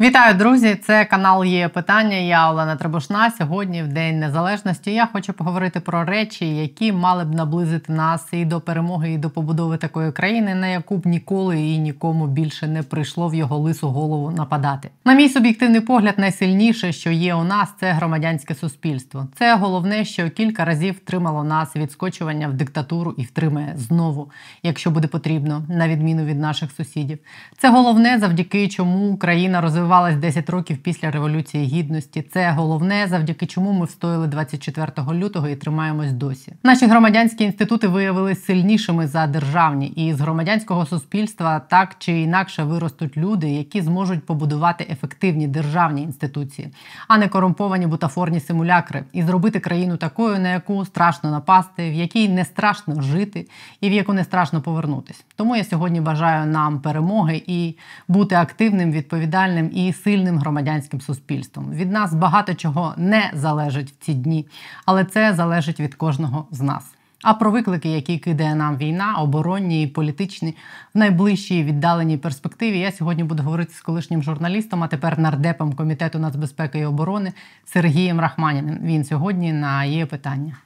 Вітаю, друзі! Це канал є питання. Я Олена Требушна. Сьогодні, в День Незалежності, я хочу поговорити про речі, які мали б наблизити нас і до перемоги, і до побудови такої країни, на яку б ніколи і нікому більше не прийшло в його лису голову нападати. На мій суб'єктивний погляд, найсильніше, що є у нас, це громадянське суспільство. Це головне, що кілька разів тримало нас від скочування в диктатуру і втримає знову, якщо буде потрібно, на відміну від наших сусідів. Це головне, завдяки чому Україна розвивається розвивалась 10 років після Революції Гідності. Це головне, завдяки чому ми встояли 24 лютого і тримаємось досі. Наші громадянські інститути виявилися сильнішими за державні, і з громадянського суспільства так чи інакше виростуть люди, які зможуть побудувати ефективні державні інституції, а не корумповані бутафорні симулякри, і зробити країну такою, на яку страшно напасти, в якій не страшно жити, і в яку не страшно повернутись. Тому я сьогодні бажаю нам перемоги і бути активним, відповідальним і сильним громадянським суспільством. Від нас багато чого не залежить в ці дні, але це залежить від кожного з нас. А про виклики, які кидає нам війна, оборонні і політичні в найближчій віддаленій перспективі, я сьогодні буду говорити з колишнім журналістом, а тепер нардепом комітету нацбезпеки і оборони Сергієм Рахманіним. Він сьогодні на є питання.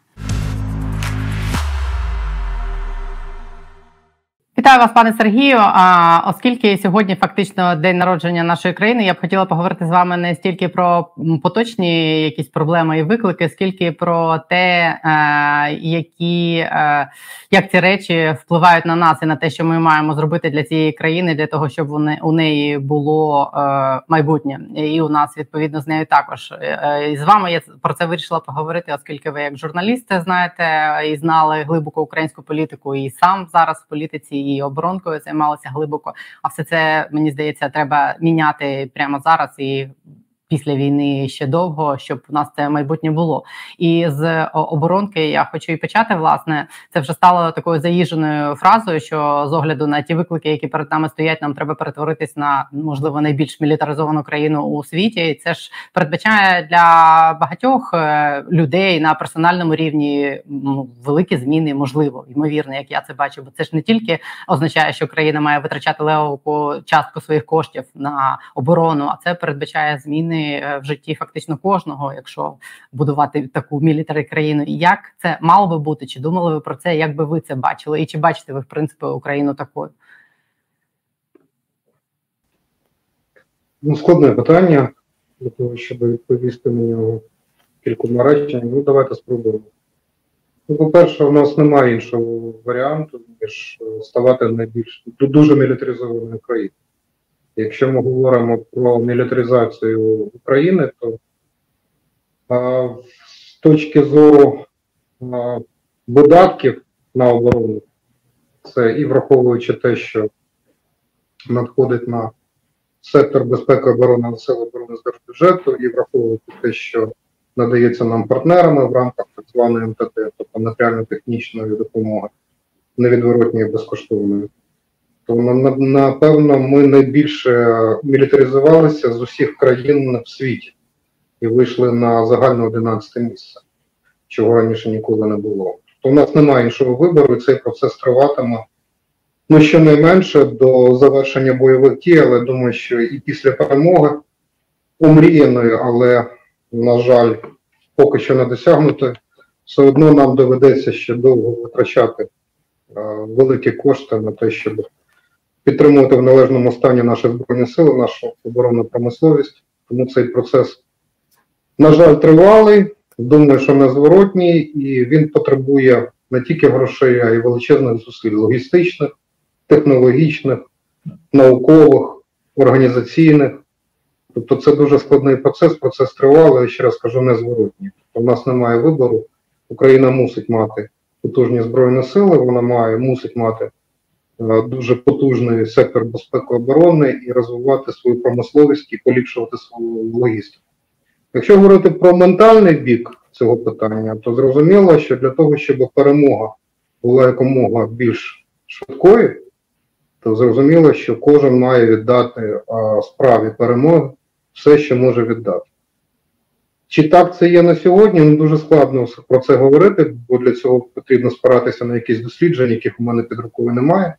Вітаю вас, пане Сергію. А оскільки сьогодні фактично день народження нашої країни, я б хотіла поговорити з вами не стільки про поточні якісь проблеми і виклики, скільки про те, е, які е, як ці речі впливають на нас і на те, що ми маємо зробити для цієї країни, для того, щоб вони у неї було е, майбутнє, і у нас відповідно з нею також. І з вами я про це вирішила поговорити, оскільки ви як журналісти знаєте і знали глибоко українську політику, і сам зараз в політиці і оборонкою займалися глибоко. А все це мені здається, треба міняти прямо зараз і після війни ще довго, щоб у нас це майбутнє було. І з оборонки я хочу і почати. Власне, це вже стало такою заїженою фразою, що з огляду на ті виклики, які перед нами стоять, нам треба перетворитись на можливо найбільш мілітаризовану країну у світі. І Це ж передбачає для багатьох е, людей на персональному рівні ну, великі зміни, можливо, ймовірно, як я це бачу. Бо це ж не тільки означає, що країна має витрачати левову частку своїх коштів на оборону, а це передбачає зміни. Е, в житті фактично кожного, якщо будувати таку мілітарі країну. Як це мало би бути? Чи думали ви про це? Як би ви це бачили? І чи бачите ви в принципі Україну такою? Ну, складне питання для того, щоб відповісти на нього кількома реченнями. Ну, давайте спробуємо. Ну, По-перше, у нас немає іншого варіанту, ніж ставати найбільш дуже мілітаризованою країною. Якщо ми говоримо про мілітаризацію України, то а, з точки зору а, видатків на оборону, це і враховуючи те, що надходить на сектор безпеки оборони сил оборони з держбюджету, і враховуючи те, що надається нам партнерами в рамках так званої МТТ, тобто матеріально-технічної допомоги, невідворотньої безкоштовної то напевно ми найбільше мілітаризувалися з усіх країн в світі і вийшли на загальне 11 місце, чого раніше ніколи не було. То в нас немає іншого вибору, і цей процес триватиме ну щонайменше до завершення бойових дій, але думаю, що і після перемоги омріяної, але, на жаль, поки що не досягнути, все одно нам доведеться ще довго витрачати. Великі кошти на те, щоб підтримувати в належному стані наші збройні сили, нашу оборонну промисловість. Тому цей процес, на жаль, тривалий. Думаю, що незворотній, і він потребує не тільки грошей, а й величезних зусиль логістичних, технологічних, наукових, організаційних. Тобто це дуже складний процес, процес тривалий, ще раз кажу, незворотній. Тобто в нас немає вибору. Україна мусить мати потужні збройні сили, вона має мусить мати дуже потужний сектор безпеки оборони і розвивати свою промисловість і поліпшувати свою логістику. Якщо говорити про ментальний бік цього питання, то зрозуміло, що для того, щоб перемога була якомога більш швидкою, то зрозуміло, що кожен має віддати а, справі перемоги все, що може віддати. Чи так це є на сьогодні? Ну дуже складно про це говорити, бо для цього потрібно спиратися на якісь дослідження, яких у мене під рукою немає.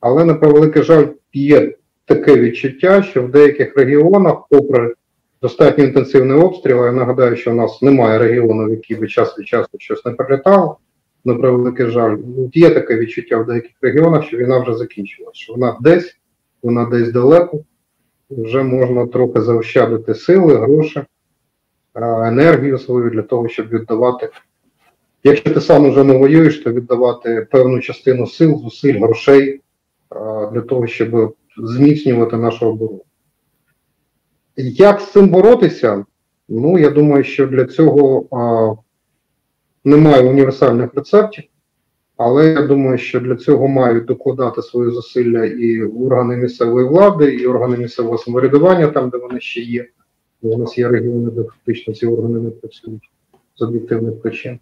Але на превеликий жаль, є таке відчуття, що в деяких регіонах, попри достатньо інтенсивний обстріл, я нагадаю, що у нас немає регіону, в який би час від часу щось не прилітало, на превеликий жаль. Є таке відчуття в деяких регіонах, що війна вже закінчилася, що вона десь, вона десь далеко, вже можна трохи заощадити сили, гроші, енергію свою для того, щоб віддавати. Якщо ти сам уже не воюєш, то віддавати певну частину сил, зусиль, грошей для того, щоб зміцнювати нашу оборону. Як з цим боротися? Ну, я думаю, що для цього а, немає універсальних рецептів, але я думаю, що для цього мають докладати свої зусилля і органи місцевої влади, і органи місцевого самоврядування, там, де вони ще є. У нас є регіони, де фактично ці органи не працюють з об'єктивних причин.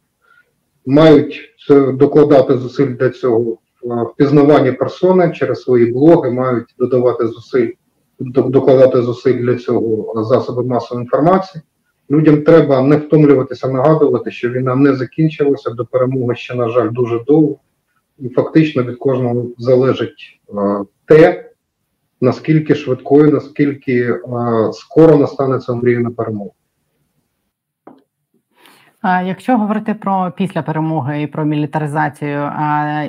Мають докладати зусиль для цього впізнавання персони через свої блоги, мають додавати зусиль, докладати зусиль для цього засоби масової інформації. Людям треба не втомлюватися, нагадувати, що війна не закінчилася, до перемоги ще, на жаль, дуже довго, і фактично від кожного залежить те, наскільки швидкою, наскільки скоро настане ця мрія на перемогу. Якщо говорити про після перемоги і про мілітаризацію,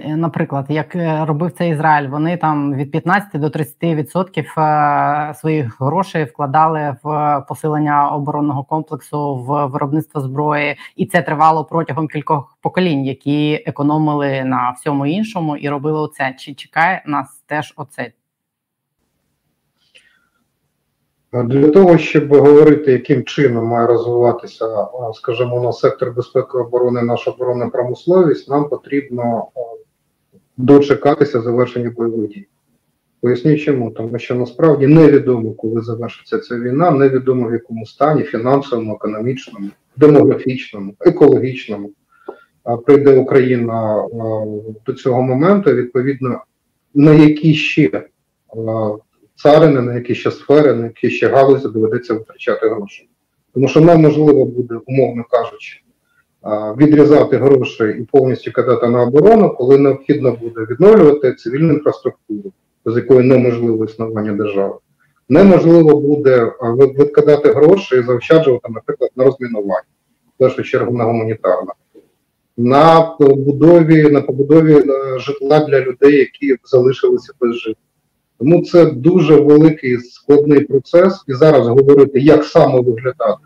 наприклад, як е, робив це Ізраїль, вони там від 15 до 30% своїх грошей вкладали в посилення оборонного комплексу в виробництво зброї, і це тривало протягом кількох поколінь, які економили на всьому іншому і робили оце. Чи чекає нас теж оце? Для того, щоб говорити, яким чином має розвиватися, скажімо, на сектор безпеки оборони, наша оборонна промисловість, нам потрібно дочекатися завершення бойових дій. Поясню чому, тому що насправді невідомо, коли завершиться ця війна, невідомо в якому стані фінансовому, економічному, демографічному, екологічному прийде Україна до цього моменту, відповідно, на які ще царини, на які ще сфери, на які ще галузі доведеться витрачати гроші. Тому що нам можливо буде, умовно кажучи, відрізати гроші і повністю кидати на оборону, коли необхідно буде відновлювати цивільну інфраструктуру, з якої неможливо існування держави. Неможливо буде відкидати гроші і заощаджувати, наприклад, на розмінування, в першу чергу на гуманітарне, на побудові, на побудові е, житла для людей, які залишилися без житла. Тому це дуже великий складний процес, і зараз говорити, як саме виглядати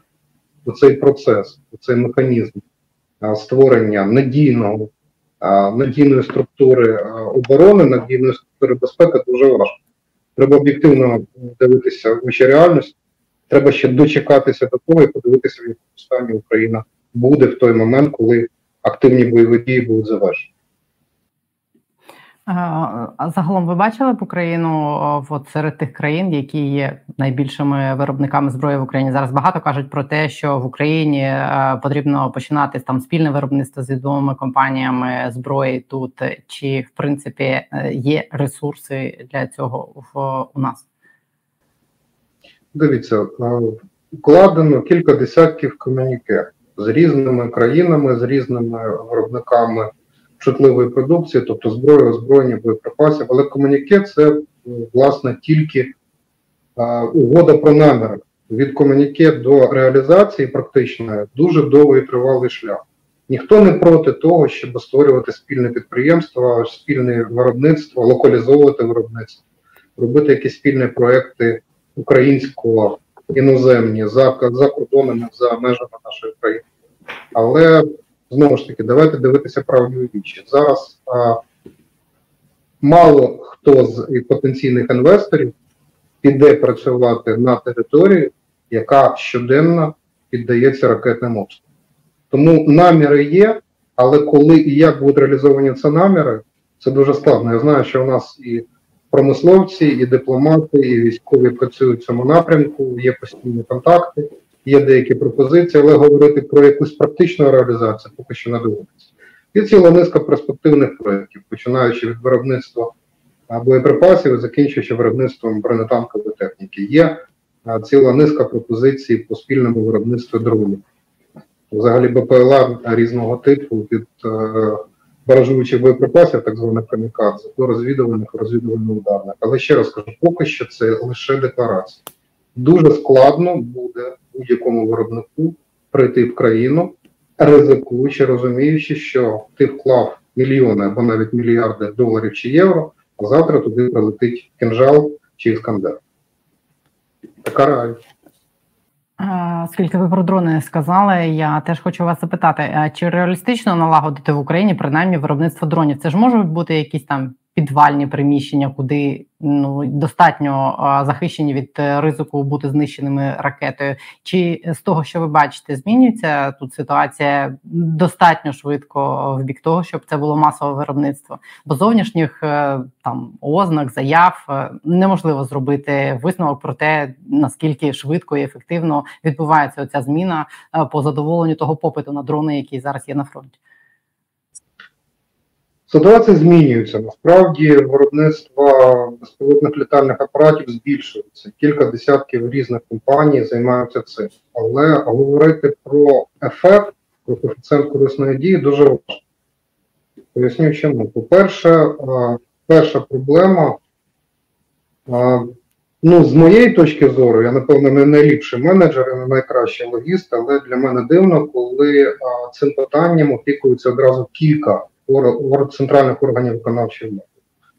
цей процес, цей механізм створення надійного, надійної структури оборони, надійної структури безпеки дуже важко. Треба об'єктивно дивитися в очі реальності. Треба ще дочекатися до того і подивитися, в якому стані Україна буде в той момент, коли активні бойові дії будуть завершені. А загалом ви бачили б Україну от серед тих країн, які є найбільшими виробниками зброї в Україні? Зараз багато кажуть про те, що в Україні потрібно починати там спільне виробництво з відомими компаніями зброї тут. Чи в принципі е, є ресурси для цього в у нас? Дивіться, вкладено кілька десятків комуніке з різними країнами, з різними виробниками чутливої продукції, тобто зброї, озброєння, боєприпасів. Але комуніке це власне тільки а, угода про наміри. Від комуніке до реалізації практичної дуже довгий тривалий шлях. Ніхто не проти того, щоб створювати спільне підприємство, спільне виробництво, локалізовувати виробництво, робити якісь спільні проекти українського іноземні за за кордонами, за межами нашої країни. Але знову ж таки, давайте дивитися правді у вічі. Зараз а, мало хто з потенційних інвесторів піде працювати на території, яка щоденно піддається ракетним обстрілам. Тому наміри є, але коли і як будуть реалізовані ці наміри, це дуже складно. Я знаю, що у нас і промисловці, і дипломати, і військові працюють в цьому напрямку, є постійні контакти є деякі пропозиції, але говорити про якусь практичну реалізацію поки що не доводиться. Є ціла низка перспективних проєктів, починаючи від виробництва боєприпасів і закінчуючи виробництвом бронетанкової техніки. Є ціла низка пропозицій по спільному виробництву дронів. Взагалі БПЛА різного типу від е, баражуючих боєприпасів, так званих камікадзе, до розвідувальних розвідувально-ударних. Але ще раз кажу, поки що це лише декларація. Дуже складно буде будь-якому виробнику прийти в країну, ризикуючи, розуміючи, що ти вклав мільйони або навіть мільярди доларів чи євро, а завтра туди прилетить кінжал чи іскандер. Така реальність. Оскільки ви про дрони сказали, я теж хочу вас запитати: чи реалістично налагодити в Україні принаймні виробництво дронів? Це ж можуть бути якісь там підвальні приміщення, куди ну достатньо захищені від е, ризику бути знищеними ракетою. Чи з того, що ви бачите, змінюється тут ситуація достатньо швидко в бік того, щоб це було масове виробництво? Бо зовнішніх е, там ознак, заяв е, неможливо зробити висновок про те, наскільки швидко і ефективно відбувається оця зміна по задоволенню того попиту на дрони, який зараз є на фронті. Ситуація змінюється. Насправді виробництво безпілотних літальних апаратів збільшується. Кілька десятків різних компаній займаються цим. Але говорити про ефект, про коефіцієнт корисної дії дуже важко. Поясню чому. По-перше, перша проблема, ну, з моєї точки зору, я, напевно, не найліпший менеджер, і не найкращий логіст, але для мене дивно, коли цим питанням опікується одразу кілька центральних органів виконавчої влади.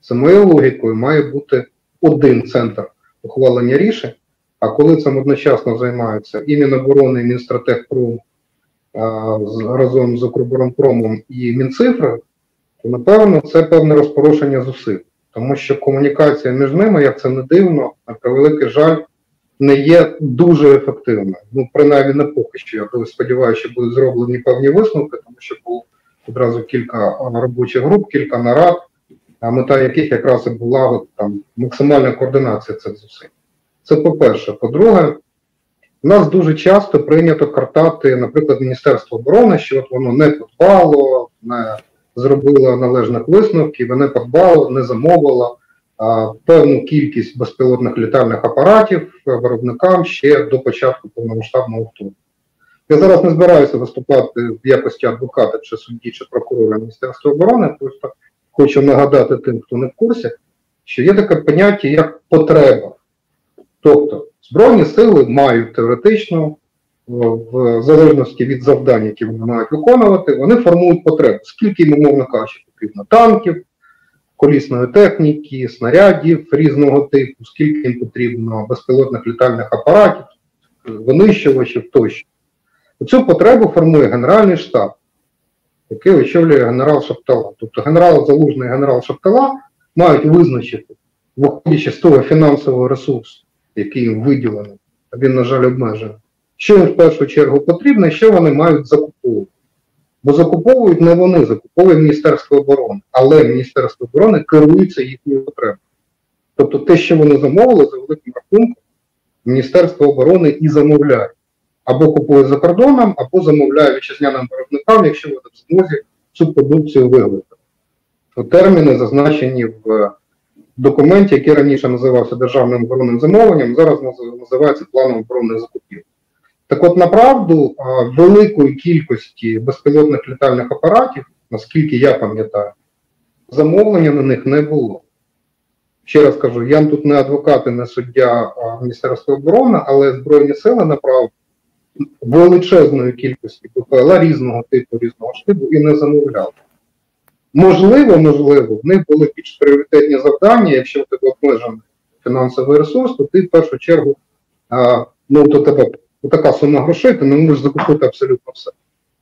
За моєю логікою, має бути один центр ухвалення рішень, а коли цим одночасно займаються і Міноборони, і Мінстратегпром разом з Укроборонпромом і Мінцифри, то напевно це певне розпорошення зусиль. Тому що комунікація між ними, як це не дивно, на превеликий жаль, не є дуже ефективною. Ну, принаймні не поки що. Я сподіваюся, що будуть зроблені певні висновки, тому що був одразу кілька робочих груп, кілька нарад, мета яких якраз і була там, максимальна координація цих зусиль. Це по-перше. По-друге, у нас дуже часто прийнято картати, наприклад, Міністерство оборони, що от воно не подбало, не зробило належних висновків, не подбало, не замовило а, певну кількість безпілотних літальних апаратів виробникам ще до початку повномасштабного вторгнення. Я зараз не збираюся виступати в якості адвоката чи судді, чи прокурора Міністерства оборони. Просто хочу нагадати тим, хто не в курсі, що є таке поняття як потреба. Тобто Збройні сили мають теоретично, в залежності від завдань, які вони мають виконувати, вони формують потребу. Скільки їм, умовно кажучи, потрібно танків, колісної техніки, снарядів різного типу, скільки їм потрібно безпілотних літальних апаратів, винищувачів тощо. Цю потребу формує Генеральний штаб, який очолює генерал Шаптала. Тобто генерал Залужний і генерал Шаптала мають визначити, виходячи з того фінансового ресурсу, який їм виділений, а він, на жаль, обмежений, що їм в першу чергу потрібно і що вони мають закуповувати. Бо закуповують не вони, закуповує Міністерство оборони, але Міністерство оборони керується їхньою потребою. Тобто те, що вони замовили, за великим рахунком, Міністерство оборони і замовляє або купує за кордоном, або замовляє вітчизняним виробникам, якщо вони в змозі цю продукцію виробити. Терміни зазначені в документі, який раніше називався державним оборонним замовленням, зараз називається планом оборонних закупів. Так от, направду, великої кількості безпілотних літальних апаратів, наскільки я пам'ятаю, замовлення на них не було. Ще раз кажу, я тут не адвокат і не суддя Міністерства оборони, але Збройні сили направду величезної кількості БПЛА різного типу, різного штибу і не замовляли. Можливо, можливо, в них були більш пріоритетні завдання, якщо в тебе обмежений фінансовий ресурс, то ти в першу чергу, а, ну, до тебе така сума грошей, ти не можеш закупити абсолютно все.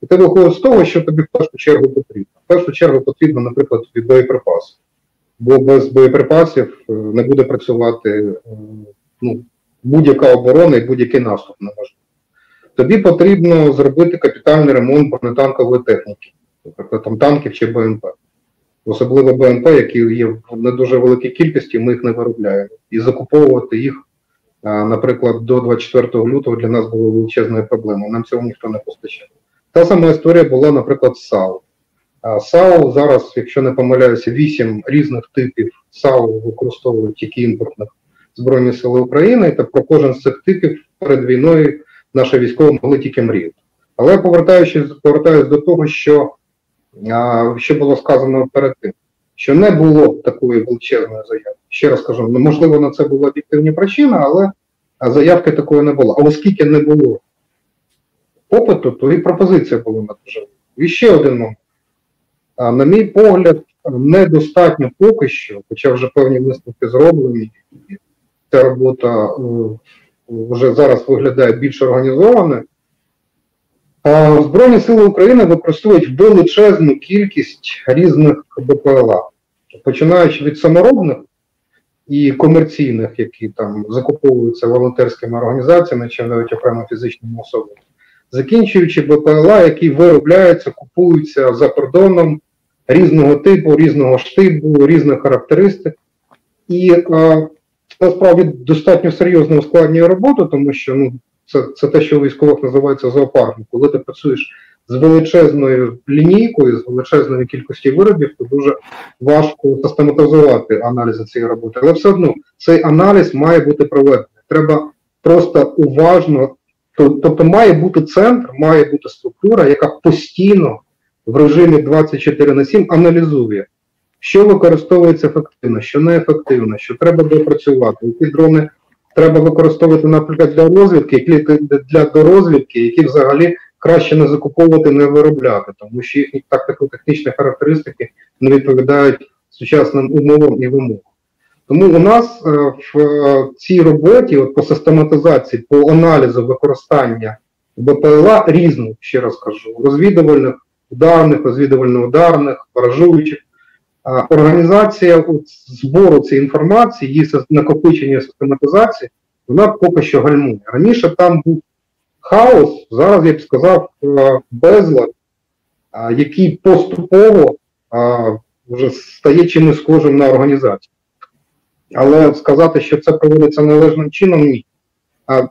І ти виходить з того, що тобі в першу чергу потрібно. В першу чергу потрібно, наприклад, тобі боєприпаси. Бо без боєприпасів е, не буде працювати е, ну, будь-яка оборона і будь-який наступ неможливо тобі потрібно зробити капітальний ремонт бронетанкової техніки, наприклад, там танків чи БМП. Особливо БМП, які є в не дуже великій кількості, ми їх не виробляємо. І закуповувати їх, наприклад, до 24 лютого для нас було величезною проблемою. Нам цього ніхто не постачав. Та сама історія була, наприклад, з САУ. САУ зараз, якщо не помиляюся, вісім різних типів САУ використовують тільки імпортних Збройні Сили України, та про кожен з цих типів перед війною наші військові могли тільки мріяти. Але повертаючись повертаюсь до того, що а, що було сказано перед тим, що не було такої величезної заявки. Ще раз кажу, ну, можливо, на це була об'єктивні причини, але заявки такої не було. А оскільки не було попиту, то і пропозиція була надважлива. І ще один момент. А, На мій погляд, недостатньо поки що, хоча вже певні висновки зроблені, і ця робота е, вже зараз виглядає більш організованою. Збройні сили України використовують величезну кількість різних БПЛА, починаючи від саморобних і комерційних, які там закуповуються волонтерськими організаціями чи навіть окремо фізичними особами, закінчуючи БПЛА, які виробляються, купуються за кордоном різного типу, різного штибу, різних характеристик. І насправді достатньо серйозно ускладнює роботу, тому що ну, це це те, що у військових називається зоопарком. Коли ти працюєш з величезною лінійкою, з величезною кількістю виробів, то дуже важко систематизувати аналізи цієї роботи. Але все одно цей аналіз має бути проведений. Треба просто уважно, тобто має бути центр, має бути структура, яка постійно в режимі 24 на 7 аналізує. Що використовується ефективно, що неефективно, що треба допрацювати, які дрони треба використовувати, наприклад, для розвідки, які для дорозвідки, які взагалі краще не закуповувати, не виробляти, тому що їхні тактико-технічні характеристики не відповідають сучасним умовам і вимогам. Тому у нас е, в е, цій роботі, от по систематизації, по аналізу використання БПЛА різно, ще раз кажу, розвідувальних ударних, розвідувально-ударних, поражуючих. Організація збору цієї інформації, її накопичення систематизації, вона поки що гальмує. Раніше там був хаос, зараз я б сказав, е, безлад, який поступово вже стає чимось схожим на організацію. Але сказати, що це проводиться належним чином, ні.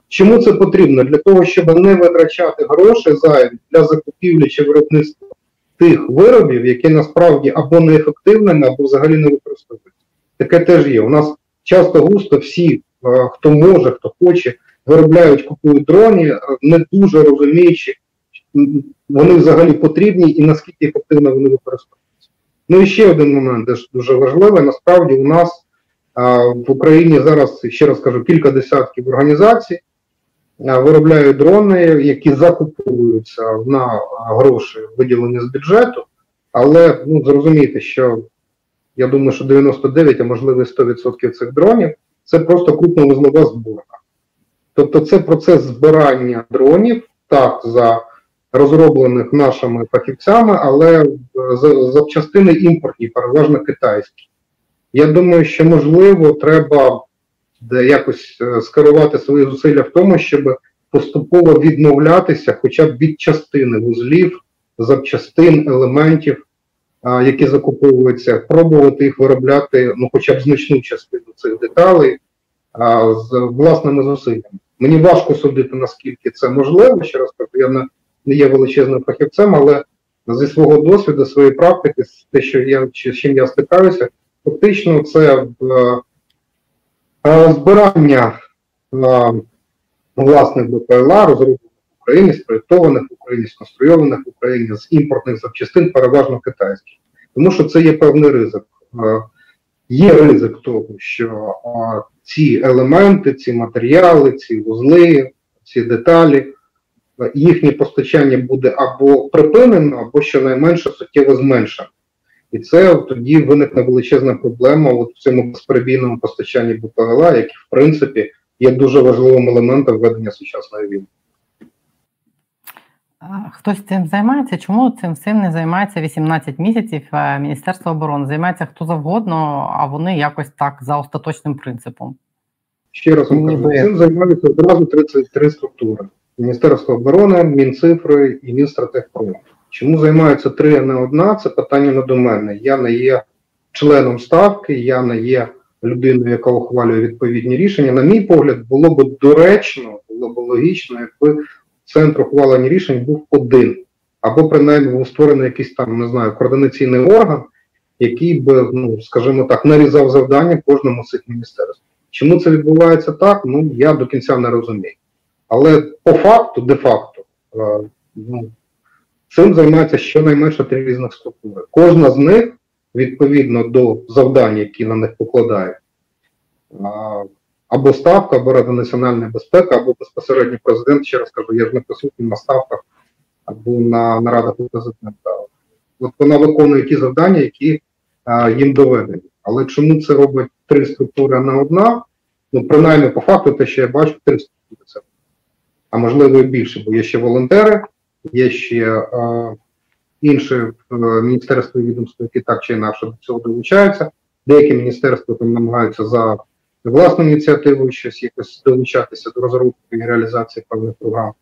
Чому це потрібно? Для того, щоб не витрачати гроші зайві для закупівлі чи виробництва тих виробів, які насправді або неефективними, або взагалі не використовуються. Таке теж є. У нас часто густо всі, хто може, хто хоче, виробляють, купують дрони, не дуже розуміючи, вони взагалі потрібні і наскільки ефективно вони використовуються. Ну і ще один момент, теж дуже важливий. Насправді у нас в Україні зараз, ще раз кажу, кілька десятків організацій, виробляють дрони, які закуповуються на гроші, виділені з бюджету, але ну, зрозумійте, що я думаю, що 99, а можливо 100% цих дронів це просто крупновузлова зборка. Тобто це процес збирання дронів, так, за розроблених нашими фахівцями, але запчастини імпортні, переважно китайські. Я думаю, що можливо треба якось е, скерувати свої зусилля в тому, щоб поступово відмовлятися хоча б від частини вузлів, запчастин, елементів, які закуповуються, пробувати їх виробляти, ну, хоча б значну частину цих деталей з власними зусиллями. Мені важко судити, наскільки це можливо. Ще раз кажу, я не, не є величезним фахівцем, але зі свого досвіду, своєї практики, те, що я з чим я стикаюся, фактично це в Е, збирання е, власних БПЛА, розроблених в Україні, спроєктованих в Україні, сконструйованих в Україні з імпортних запчастин, переважно китайських. Тому що це є певний ризик. Е, є ризик того, що ці елементи, ці матеріали, ці вузли, ці деталі, їхнє постачання буде або припинено, або щонайменше суттєво зменшено. І це тоді виникне величезна проблема от в цьому безперебійному постачанні БПЛА, який, в принципі, є дуже важливим елементом ведення сучасної війни. Хтось цим займається? Чому цим всім не займається 18 місяців Міністерство оборони? Займається хто завгодно, а вони якось так за остаточним принципом. Ще раз вам кажу, цим займаються одразу 33 структури: Міністерство оборони, Мінцифри і Мінстратегпром. Чому займаються три, а не одна? Це питання не до мене. Я не є членом ставки, я не є людиною, яка ухвалює відповідні рішення. На мій погляд, було б доречно, було б логічно, якби центр ухвалення рішень був один, або принаймні був створений якийсь там, не знаю, координаційний орган, який би, ну скажімо так, нарізав завдання кожному з цих міністерств. Чому це відбувається так? Ну я до кінця не розумію. Але по факту, де-факто, ну цим займається щонайменше три різних структури. Кожна з них відповідно до завдань, які на них покладають, або ставка, або Рада національної безпеки, або безпосередньо президент, ще раз кажу, я ж не присутній на ставках або на нарадах у президента. От вона виконує ті завдання, які а, їм доведені. Але чому це робить три структури, а не одна? Ну, принаймні, по факту, те, що я бачу, три структури це. А можливо і більше, бо є ще волонтери, є ще е, інші е, міністерства відомства, які так чи інакше до цього долучаються. Деякі міністерства там намагаються за власну ініціативу щось якось долучатися до розробки і реалізації певних програм.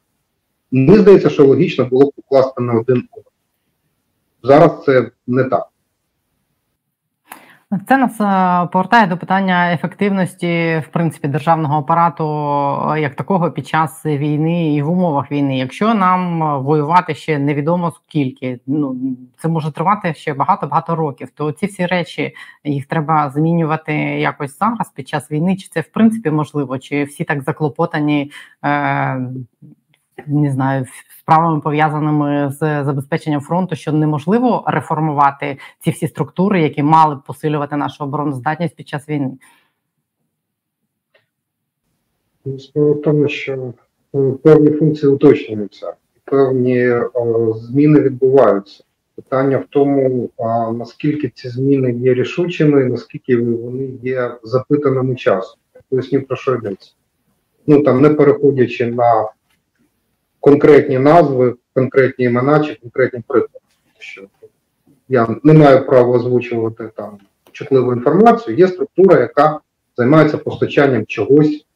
Мені здається, що логічно було б покласти на один орган. Зараз це не так. Це нас е, повертає до питання ефективності в принципі державного апарату е, як такого під час війни і в умовах війни. Якщо нам воювати ще невідомо скільки, ну це може тривати ще багато багато років. То ці всі речі їх треба змінювати якось зараз під час війни. Чи це в принципі можливо? Чи всі так заклопотані? Е, не знаю, справами пов'язаними з забезпеченням фронту, що неможливо реформувати ці всі структури, які мали б посилювати нашу обороноздатність під час війни? Ну, справа в тому, що е, певні функції уточнюються, певні о, е, зміни відбуваються. Питання в тому, а, наскільки ці зміни є рішучими, наскільки вони є запитаними часом. Поясню про що йдеться. Ну там не переходячи на конкретні назви, конкретні імена чи конкретні приклади. Що я не маю права озвучувати там чутливу інформацію. Є структура, яка займається постачанням чогось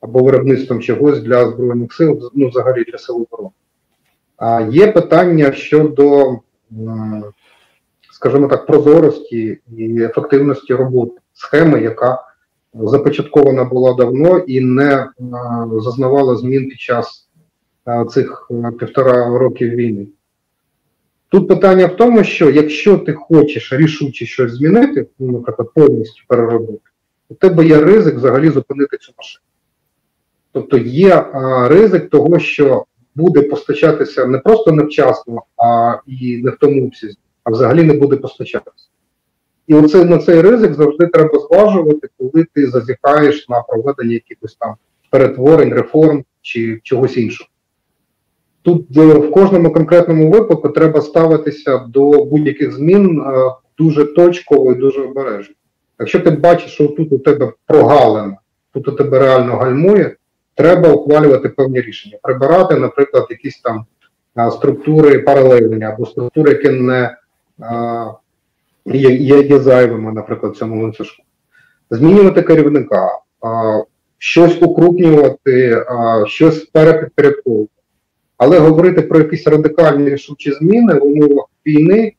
або виробництвом чогось для Збройних сил, ну взагалі для сил оборони. А є питання щодо, скажімо так, прозорості і ефективності роботи схеми, яка започаткована була давно і не зазнавала змін під час цих е, півтора років війни. Тут питання в тому, що якщо ти хочеш рішуче щось змінити, ну, наприклад, повністю переробити, у тебе є ризик взагалі зупинити цю машину. Тобто є а, ризик того, що буде постачатися не просто невчасно, а і не в тому обсязі, а взагалі не буде постачатися. І оце, на цей ризик завжди треба зважувати, коли ти зазіхаєш на проведення якихось там перетворень, реформ чи чогось іншого. Тут е, в кожному конкретному випадку треба ставитися до будь-яких змін е, дуже точково і дуже обережно. Якщо ти бачиш, що тут у тебе прогалина, тут у тебе реально гальмує, треба ухвалювати певні рішення. Прибирати, наприклад, якісь там е, структури паралельні або структури, які не є, є, є зайвими, наприклад, в цьому ланцюжку. Змінювати керівника, щось укрупнювати, щось перепідпорядковувати. Але говорити про якісь радикальні рішучі зміни в умовах війни,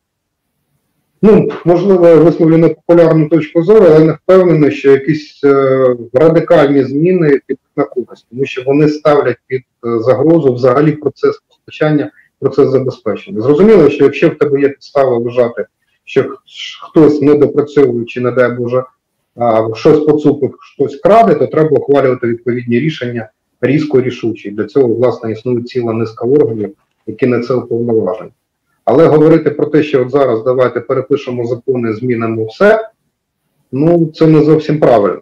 ну, можливо, висловлю непопулярну точку зору, але не впевнений, що якісь е, радикальні зміни під на користь, тому що вони ставлять під е, загрозу взагалі процес постачання, процес забезпечення. Зрозуміло, що якщо в тебе є підстава вважати, що хтось не допрацьовує чи, не дай Боже, щось поцупив, щось краде, то треба ухвалювати відповідні рішення різко рішучий. Для цього, власне, існує ціла низка органів, які на це уповноважені. Але говорити про те, що от зараз давайте перепишемо закони, змінимо все, ну це не зовсім правильно.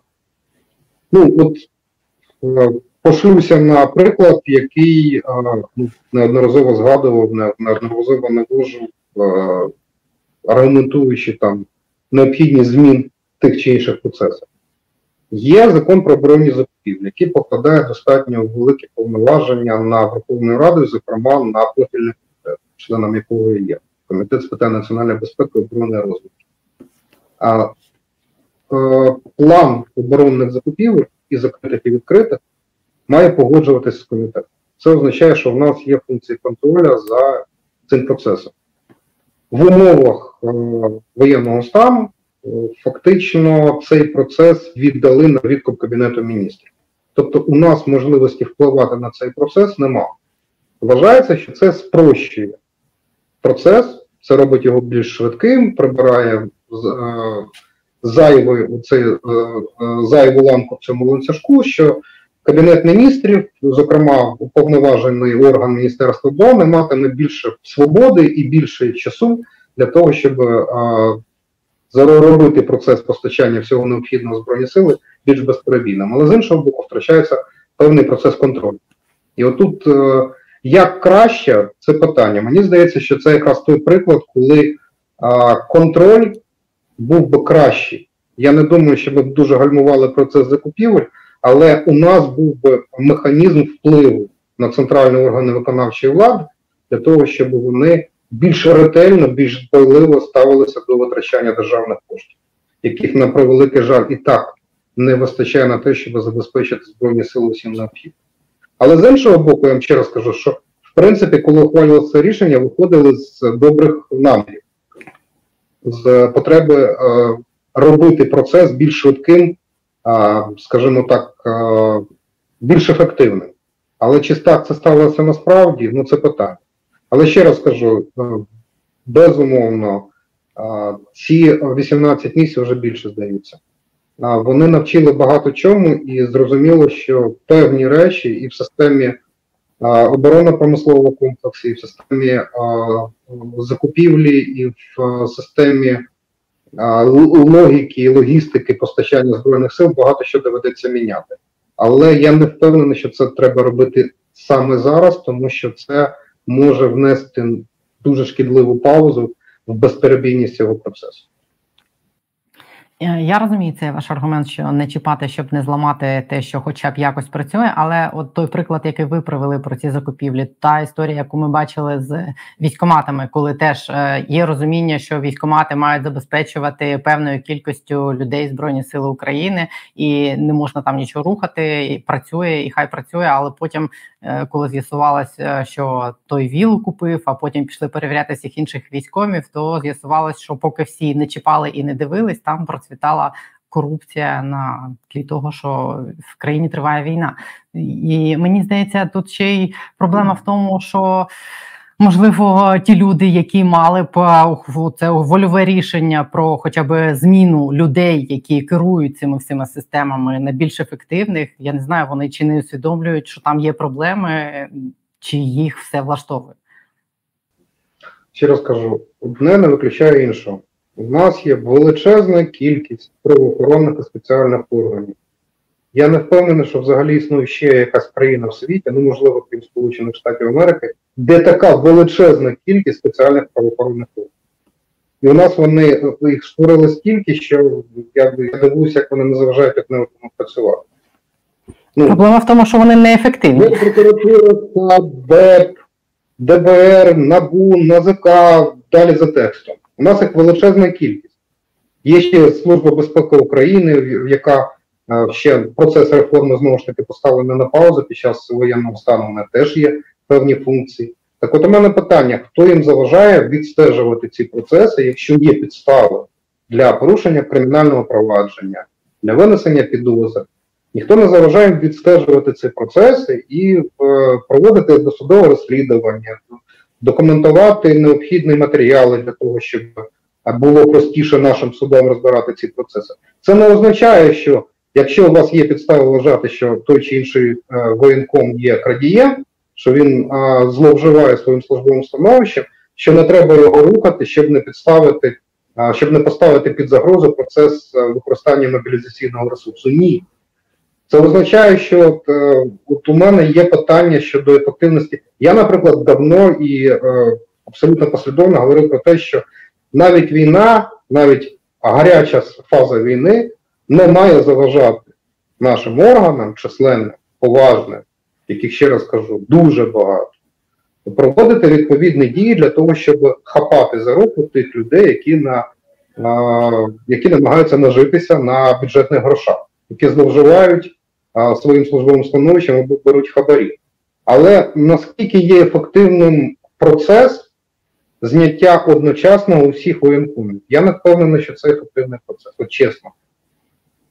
Ну, от е, пошлюся на приклад, який е, ну, неодноразово згадував, неодноразово навожу, е, аргументуючи там необхідність змін тих чи інших процесах. Є закон про оборонні закупівлі, який покладає достатньо великі повноваження на Верховну Раду, зокрема на профільний комітет, членом якого є. Комітет з питань національної безпеки, оборони розвитку. А, е, План оборонних закупівель і закритих і відкритих має погоджуватися з комітетом. Це означає, що в нас є функції контролю за цим процесом. В умовах е, воєнного стану фактично цей процес віддали на відкуп Кабінету міністрів. Тобто, у нас можливості впливати на цей процес немає. Вважається, що це спрощує процес, це робить його більш швидким, прибирає е, зайву, цей, е, е, зайву ламку в цьому ланцюжку, що Кабінет міністрів, зокрема, уповноважений орган Міністерства оборони, матиме більше свободи і більше часу для того, щоб робити процес постачання всього необхідного збройні сили більш безперебійним. Але з іншого боку, втрачається певний процес контролю. І отут е, як краще це питання. Мені здається, що це якраз той приклад, коли контроль був би кращий. Я не думаю, що ми б дуже гальмували процес закупівель, але у нас був би механізм впливу на центральні органи виконавчої влади для того, щоб вони більш ретельно, більш дбайливо ставилися до витрачання державних коштів, яких на превеликий жаль і так не вистачає на те, щоб забезпечити збройні сили усім необхідним. Але з іншого боку, я вам ще раз кажу, що в принципі, коли ухвалювалося це рішення, виходили з добрих намірів, з потреби е, робити процес більш швидким, е, скажімо так, е, більш ефективним. Але чи так це сталося насправді? Ну це питання. Але ще раз кажу, е, безумовно, е, ці 18 місяців вже більше здаються. Вони навчили багато чому, і зрозуміло, що певні речі і в системі оборонно-промислового комплексу, і в системі закупівлі, і в системі логіки і логістики постачання збройних сил багато що доведеться міняти. Але я не впевнений, що це треба робити саме зараз, тому що це може внести дуже шкідливу паузу в безперебійність цього процесу. Е, я розумію цей ваш аргумент, що не чіпати, щоб не зламати те, що хоча б якось працює. Але от той приклад, який ви привели про ці закупівлі, та історія, яку ми бачили з військоматами, коли теж е, є розуміння, що військомати мають забезпечувати певною кількістю людей збройні сили України, і не можна там нічого рухати, і працює, і хай працює. Але потім, коли з'ясувалося, що той ВІЛ купив, а потім пішли перевіряти всіх інших військомів, то з'ясувалось, що поки всі не чіпали і не дивились, там процвітала корупція на тлі того, що в країні триває війна. І мені здається, тут ще й проблема в тому, що. Можливо, ті люди, які мали б це вольове рішення про хоча б зміну людей, які керують цими всіма системами на більш ефективних, я не знаю, вони чи не усвідомлюють, що там є проблеми, чи їх все влаштовує. Ще раз кажу: одне не виключає іншого. У нас є величезна кількість правоохоронних і спеціальних органів. Я не впевнений, що взагалі існує ще якась країна в світі, ну можливо, крім Сполучених Штатів Америки, де така величезна кількість спеціальних правоохоронних органів. І у нас вони їх створили стільки, що я дивуюся, як вони не заважають як не працювати. Ну, Проблема в тому, що вони неефективні. Прокуратура, ДЕП, ДБР, НАБУ, НАЗК, далі за текстом. У нас їх величезна кількість. Є ще Служба безпеки України, яка е, ще процес реформи знову ж таки поставлена на паузу під час воєнного стану, мене теж є певні функції. Так от у мене питання: хто їм заважає відстежувати ці процеси, якщо є підстави для порушення кримінального провадження, для винесення підозри? Ніхто не заважає відстежувати ці процеси і е, проводити досудове розслідування, документувати необхідні матеріали для того, щоб було простіше нашим судам розбирати ці процеси. Це не означає, що якщо у вас є підстави вважати, що той чи інший е, воєнком є крадієм, що він е, зловживає своїм службовим становищем, що не треба його рухати, щоб не підставити, е, щоб не поставити під загрозу процес е, використання мобілізаційного ресурсу. Ні. Це означає, що от, е, от у мене є питання щодо ефективності. Я, наприклад, давно і е, абсолютно послідовно говорив про те, що навіть війна, навіть гаряча фаза війни не має заважати нашим органам, численним, поважним, яких ще раз кажу, дуже багато, проводити відповідні дії для того, щоб хапати за руку тих людей, які на, е, які намагаються нажитися на бюджетних грошах, які зловживають своїм службовим становищем або беруть хабарі. Але наскільки є ефективним процес зняття одночасно усіх воєнкомів? Я не впевнений, що це ефективний процес, от чесно.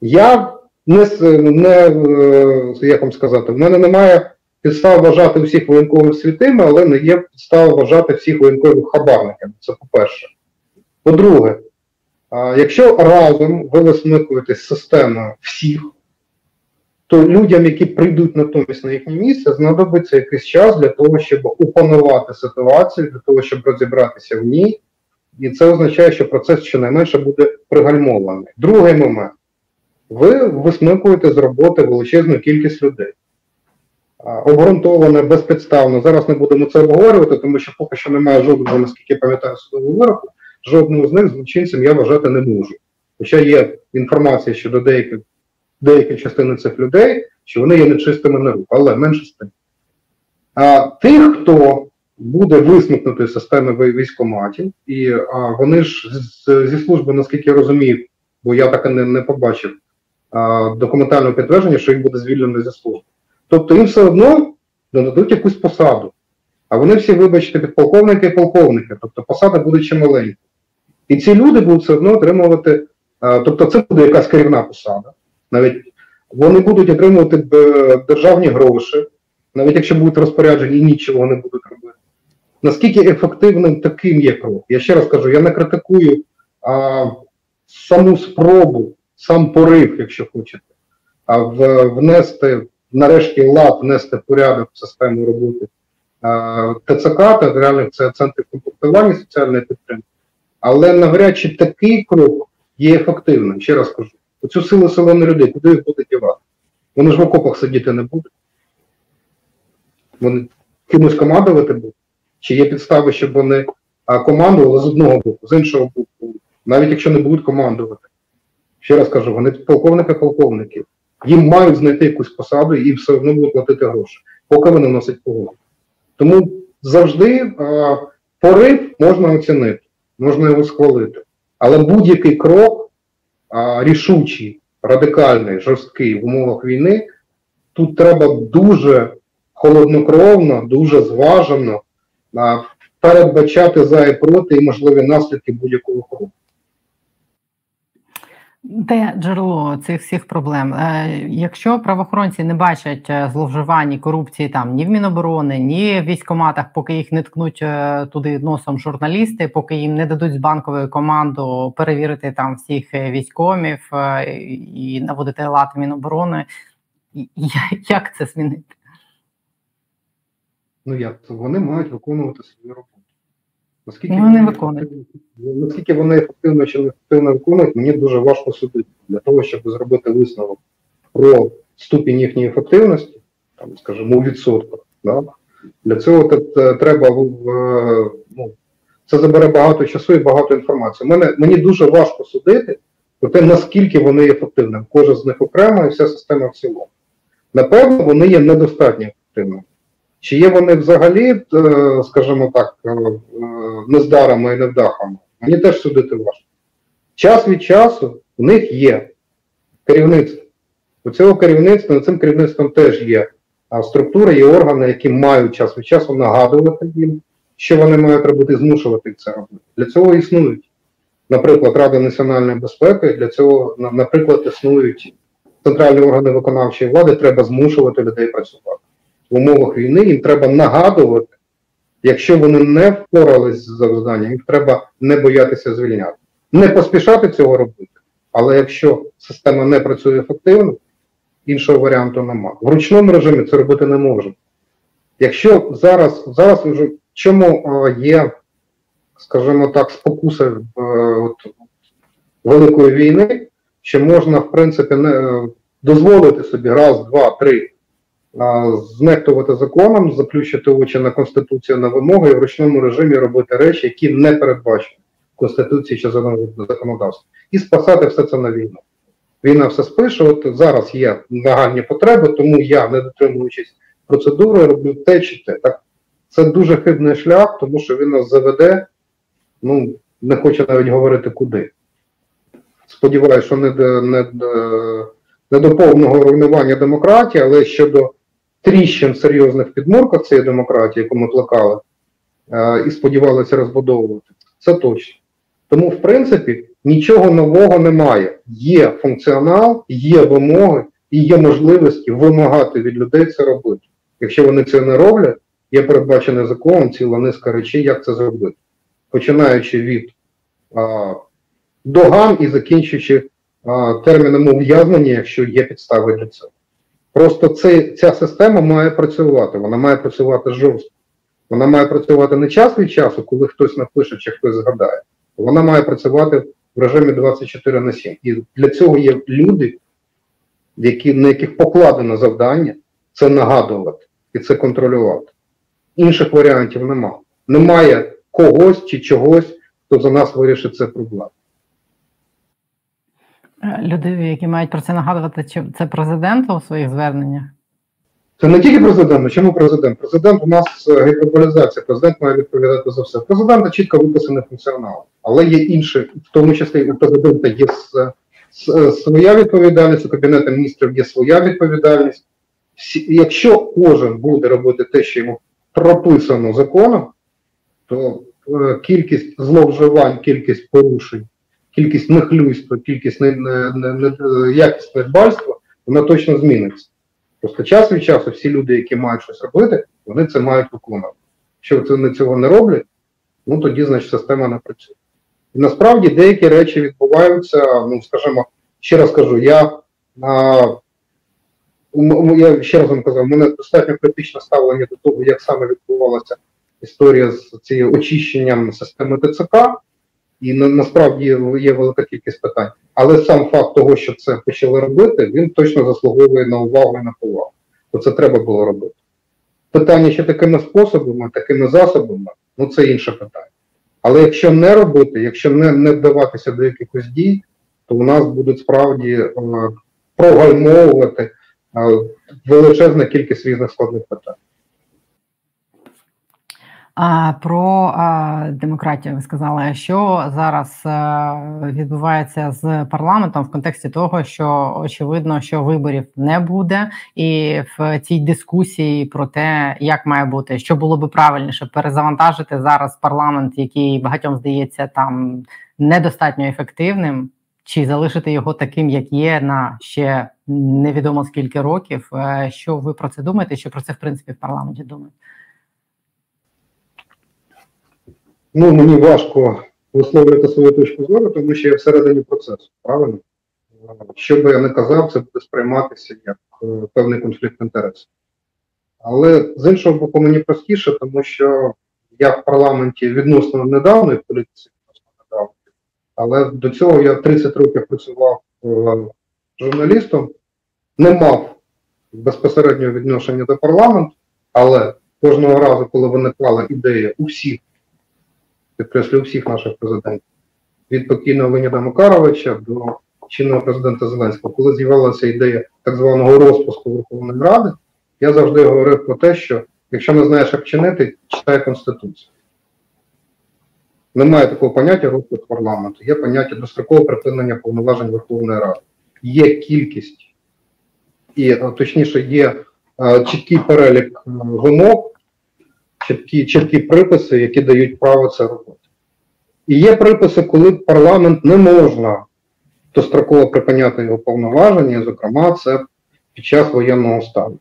Я не, не е, як вам сказати, в мене немає підстав вважати всіх воєнкових святими, але не є підстав вважати всіх воєнкових хабарниками. Це по-перше. По-друге, якщо разом ви висмикуєте з системою всіх, то людям, які прийдуть натомість на їхнє місце, знадобиться якийсь час для того, щоб опанувати ситуацію, для того, щоб розібратися в ній. І це означає, що процес щонайменше буде пригальмований. Другий момент. Ви висмикуєте з роботи величезну кількість людей. Обґрунтовано, безпідставно. Зараз не будемо це обговорювати, тому що поки що немає жодного, наскільки пам'ятаю, судового вироку, жодного з них злочинцем я вважати не можу. Хоча є інформація щодо деяких деякої частини цих людей, що вони є нечистими на руку, але менше з тим. А тих, хто буде висмикнути з системи військоматів, і а, вони ж з, зі служби, наскільки я розумію, бо я так і не, не побачив документального підтвердження, що їх буде звільнено зі служби. Тобто їм все одно нададуть якусь посаду. А вони всі, вибачте, підполковники і полковники, тобто посада буде чималенька. І ці люди будуть все одно отримувати, тобто це буде якась керівна посада. Навіть вони будуть отримувати е, державні гроші, навіть якщо будуть розпоряджені нічого не будуть робити. Наскільки ефективним таким є крок? Я ще раз кажу, я не критикую а, саму спробу, сам порив, якщо хочете, а внести, нарешті, лад, внести порядок в систему роботи ТЦК, територіальних це центрів комплектування соціальної підтримки. Але навряд чи такий крок є ефективним, ще раз кажу. Оцю силу селени людей, куди їх буде дівати? Вони ж в окопах сидіти не будуть. Вони кимось командувати будуть. Чи є підстави, щоб вони командували з одного боку, з іншого боку, навіть якщо не будуть командувати. Ще раз кажу, вони полковники-полковники. Їм мають знайти якусь посаду і все одно будуть платити гроші, поки вони носять погоду. Тому завжди а, порив можна оцінити, можна його схвалити. Але будь-який крок рішучий, радикальний, жорсткий в умовах війни, тут треба дуже холоднокровно, дуже зважено передбачати за і проти і можливі наслідки будь-якого кроку. Де джерело цих всіх проблем? Е, якщо правоохоронці не бачать е, зловживань і корупції там ні в Міноборони, ні в військоматах, поки їх не ткнуть е, туди носом журналісти, поки їм не дадуть з банкової команду перевірити там всіх військомів і наводити лад Міноборони, як це змінити? Ну як вони мають виконувати свою роботу. Наскільки ну, вони виконують. Наскільки вони ефективно чи не ефективно виконують, мені дуже важко судити для того, щоб зробити висновок про ступінь їхньої ефективності, там, скажімо, у відсотках. Да? Для цього треба ну, це забере багато часу і багато інформації. Мене, Мені дуже важко судити про те, наскільки вони є ефективними. Кожен з них окремо і вся система в цілому. Напевно, вони є недостатньо ефективними. Чи є вони взагалі, е, скажімо так, е, е, нездарами і невдахами? Мені теж судити важко. Час від часу в них є керівництво. У цього керівництва, над цим керівництвом теж є структури і органи, які мають час від часу нагадувати їм, що вони мають робити, змушувати це робити. Для цього існують, наприклад, Рада національної безпеки, для цього, наприклад, існують центральні органи виконавчої влади, треба змушувати людей працювати в умовах війни їм треба нагадувати, якщо вони не впорались з завданням, їх треба не боятися звільняти. Не поспішати цього робити, але якщо система не працює ефективно, іншого варіанту немає. В ручному режимі це робити не можна. Якщо зараз зараз вже чому є, скажімо так, спокуса е, от, великої війни, що можна, в принципі, не е, дозволити собі раз, два, три знехтувати законом, заплющити очі на Конституцію на вимоги і в ручному режимі робити речі, які не передбачені в Конституції чи законодавстві, і спасати все це на війну. Війна все спише, от зараз є нагальні потреби, тому я, не дотримуючись процедури, роблю те чи те. Так, Це дуже хибний шлях, тому що він нас заведе, ну, не хочу навіть говорити куди. Сподіваюся, що не до, не, не до повного руйнування демократії, але щодо тріщин серйозних підмурках цієї демократії, яку ми плекали е, і сподівалися розбудовувати, це точно. Тому, в принципі, нічого нового немає. Є функціонал, є вимоги і є можливості вимагати від людей це робити. Якщо вони це не роблять, є передбачений законом ціла низка речей, як це зробити. Починаючи від а, доган і закінчуючи а, терміном ув'язнення, якщо є підстави для цього. Просто це, ця система має працювати, вона має працювати жорстко. Вона має працювати не час від часу, коли хтось напише чи хтось згадає. Вона має працювати в режимі 24 на 7. І для цього є люди, які, на яких покладено завдання це нагадувати і це контролювати. Інших варіантів немає. Немає когось чи чогось, хто за нас вирішить це проблему. Е, люди, які мають про це нагадувати, чи це президент у своїх зверненнях? Це не тільки президент, а чому президент? Президент у нас е, гіперболізація, президент має відповідати за все. Президента чітко виписаний функціонал, але є інші, в тому числі у президента є своя відповідальність, у Кабінету міністрів є своя відповідальність. Якщо кожен буде робити те, що йому прописано законом, то е, кількість зловживань, кількість порушень, кількість нехлюйства, кількість не, не, не, не, якість недбальства, вона точно зміниться. Просто час від часу всі люди, які мають щось робити, вони це мають виконувати. Якщо вони цього не роблять, ну тоді, значить, система не працює. І насправді деякі речі відбуваються, ну, скажімо, ще раз кажу, я а, я ще раз вам казав, у мене достатньо критичне ставлення до того, як саме відбувалася історія з цією очищенням системи ТЦК, і на, насправді є велика кількість питань. Але сам факт того, що це почали робити, він точно заслуговує на увагу і на повагу. То це треба було робити. Питання, що такими способами, такими засобами, ну це інше питання. Але якщо не робити, якщо не не вдаватися до якихось дій, то у нас будуть справді е, прогальмовувати е, величезна кількість різних складних питань. Про демократію ви сказали, що зараз е, відбувається з парламентом в контексті того, що очевидно, що виборів не буде, і в цій дискусії про те, як має бути, що було би правильніше перезавантажити зараз парламент, який багатьом здається там недостатньо ефективним, чи залишити його таким, як є, на ще невідомо скільки років. Е, що ви про це думаєте? Що про це в принципі в парламенті думають? Ну, мені важко висловлювати свою точку зору, тому що я всередині процесу, правильно? Що би я не казав, це буде сприйматися як е, певний конфлікт інтересів. Але з іншого боку, мені простіше, тому що я в парламенті відносно недавно і в політиці відносно недавно, але до цього я 30 років працював е, журналістом, не мав безпосереднього відношення до парламенту, але кожного разу, коли виникала ідея у всіх підкреслюю всіх наших президентів, від покійного Леоніда Макаровича до чинного президента Зеленського, коли з'явилася ідея так званого розпуску Верховної Ради, я завжди говорив про те, що якщо не знаєш, як чинити, читай Конституцію. Немає такого поняття розпуск парламенту, є поняття дострокового припинення повноважень Верховної Ради. Є кількість, і точніше, є чіткий перелік вимог, чіткі чіткі приписи, які дають право це робити. І є приписи, коли парламент не можна достроково припиняти його повноваження, зокрема, це під час воєнного стану.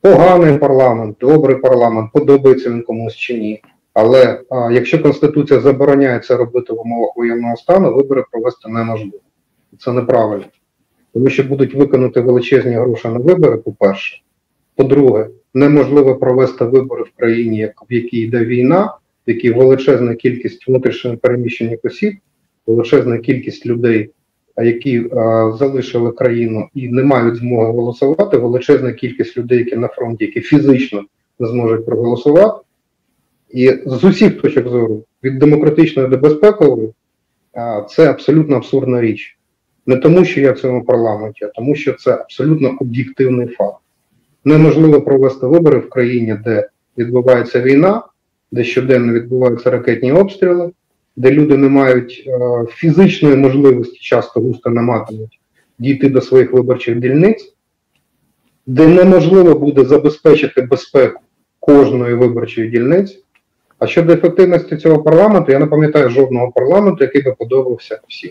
Поганий парламент, добрий парламент, подобається він комусь чи ні. Але а, якщо Конституція забороняє це робити в умовах воєнного стану, вибори провести неможливо. Це неправильно. Тому що будуть виконати величезні гроші на вибори, по-перше. По-друге, неможливо провести вибори в країні, в якій йде війна, в якій величезна кількість внутрішньо переміщених осіб, величезна кількість людей, які а, залишили країну і не мають змоги голосувати, величезна кількість людей, які на фронті, які фізично не зможуть проголосувати. І з усіх точок зору, від демократичної до безпекової, це абсолютно абсурдна річ. Не тому, що я в цьому парламенті, а тому, що це абсолютно об'єктивний факт неможливо провести вибори в країні, де відбувається війна, де щоденно відбуваються ракетні обстріли, де люди не мають е, фізичної можливості, часто густо не дійти до своїх виборчих дільниць, де неможливо буде забезпечити безпеку кожної виборчої дільниці. А щодо ефективності цього парламенту, я не пам'ятаю жодного парламенту, який би подобався всім.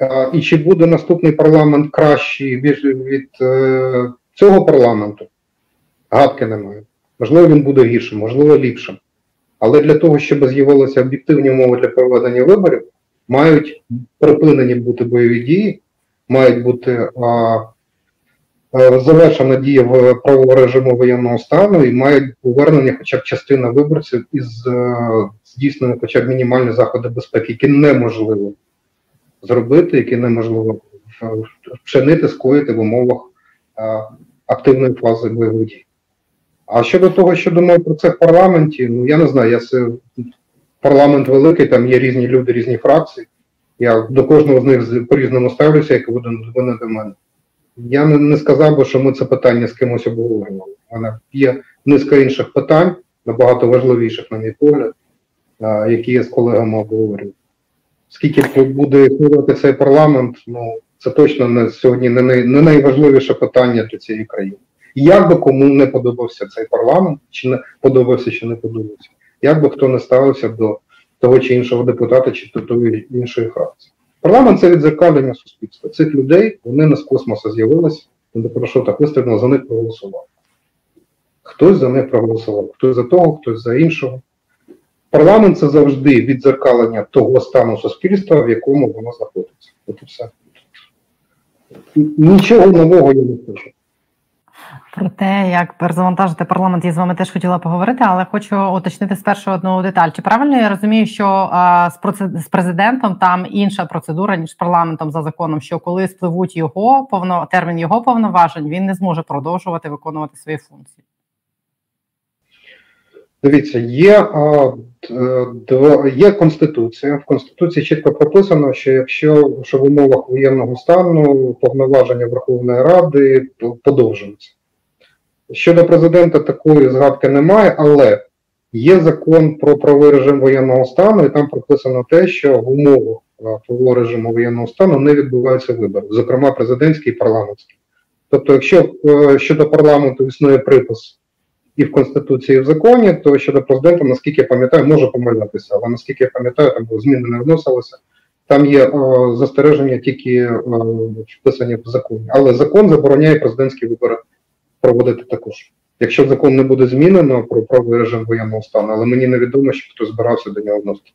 Е, і чи буде наступний парламент кращий від, від е, цього парламенту гадки немає. Можливо, він буде гіршим, можливо, ліпшим. Але для того, щоб з'явилися об'єктивні умови для проведення виборів, мають припинені бути бойові дії, мають бути а, е, завершена дія в правового режиму воєнного стану і має повернення хоча б частина виборців із е, здійснення хоча б мінімальні заходи безпеки, які неможливо зробити, які неможливо е, вчинити, скоїти в умовах активної фази бойових дій. А щодо того, що думаю про це в парламенті, ну я не знаю, я це парламент великий, там є різні люди, різні фракції. Я до кожного з них по-різному ставлюся, як вони до мене. Я не, не сказав би, що ми це питання з кимось обговорювали. Мене є низка інших питань, набагато важливіших, на мій погляд, які я з колегами обговорюю. Скільки буде існувати цей парламент, ну це точно не сьогодні не, най, не найважливіше питання для цієї країни. Як би кому не подобався цей парламент, чи не подобався, чи не подобався, як би хто не ставився до того чи іншого депутата, чи до тої іншої фракції. Парламент це відзеркалення суспільства. Цих людей вони не з космосу з'явилися, не про що так вистрілено, за них проголосував. Хтось за них проголосував, хтось за того, хтось за іншого. Парламент це завжди відзеркалення того стану суспільства, в якому воно знаходиться. От і все. Нічого нового я не хочу. Про те, як перезавантажити парламент, я з вами теж хотіла поговорити, але хочу уточнити спершу одну деталь. Чи правильно я розумію, що а, з процед... з президентом там інша процедура ніж парламентом за законом? Що коли спливуть його повно термін його повноважень, він не зможе продовжувати виконувати свої функції? Дивіться, є є конституція. В конституції чітко прописано, що якщо що в умовах воєнного стану повноваження Верховної Ради подовжуються. Щодо президента такої згадки немає, але є закон про правовий режим воєнного стану, і там прописано те, що в умовах правового режиму воєнного стану не відбуваються вибори, зокрема президентський і парламентський. Тобто, якщо е, щодо парламенту існує припис і в Конституції, і в законі, то щодо президента, наскільки я пам'ятаю, може помилятися, але наскільки я пам'ятаю, там зміни не вносилися. Там є о, застереження тільки вписані в законі. Але закон забороняє президентські вибори проводити також. Якщо закон не буде змінено про правовий режим воєнного стану, але мені невідомо, що хто збирався до нього вносити.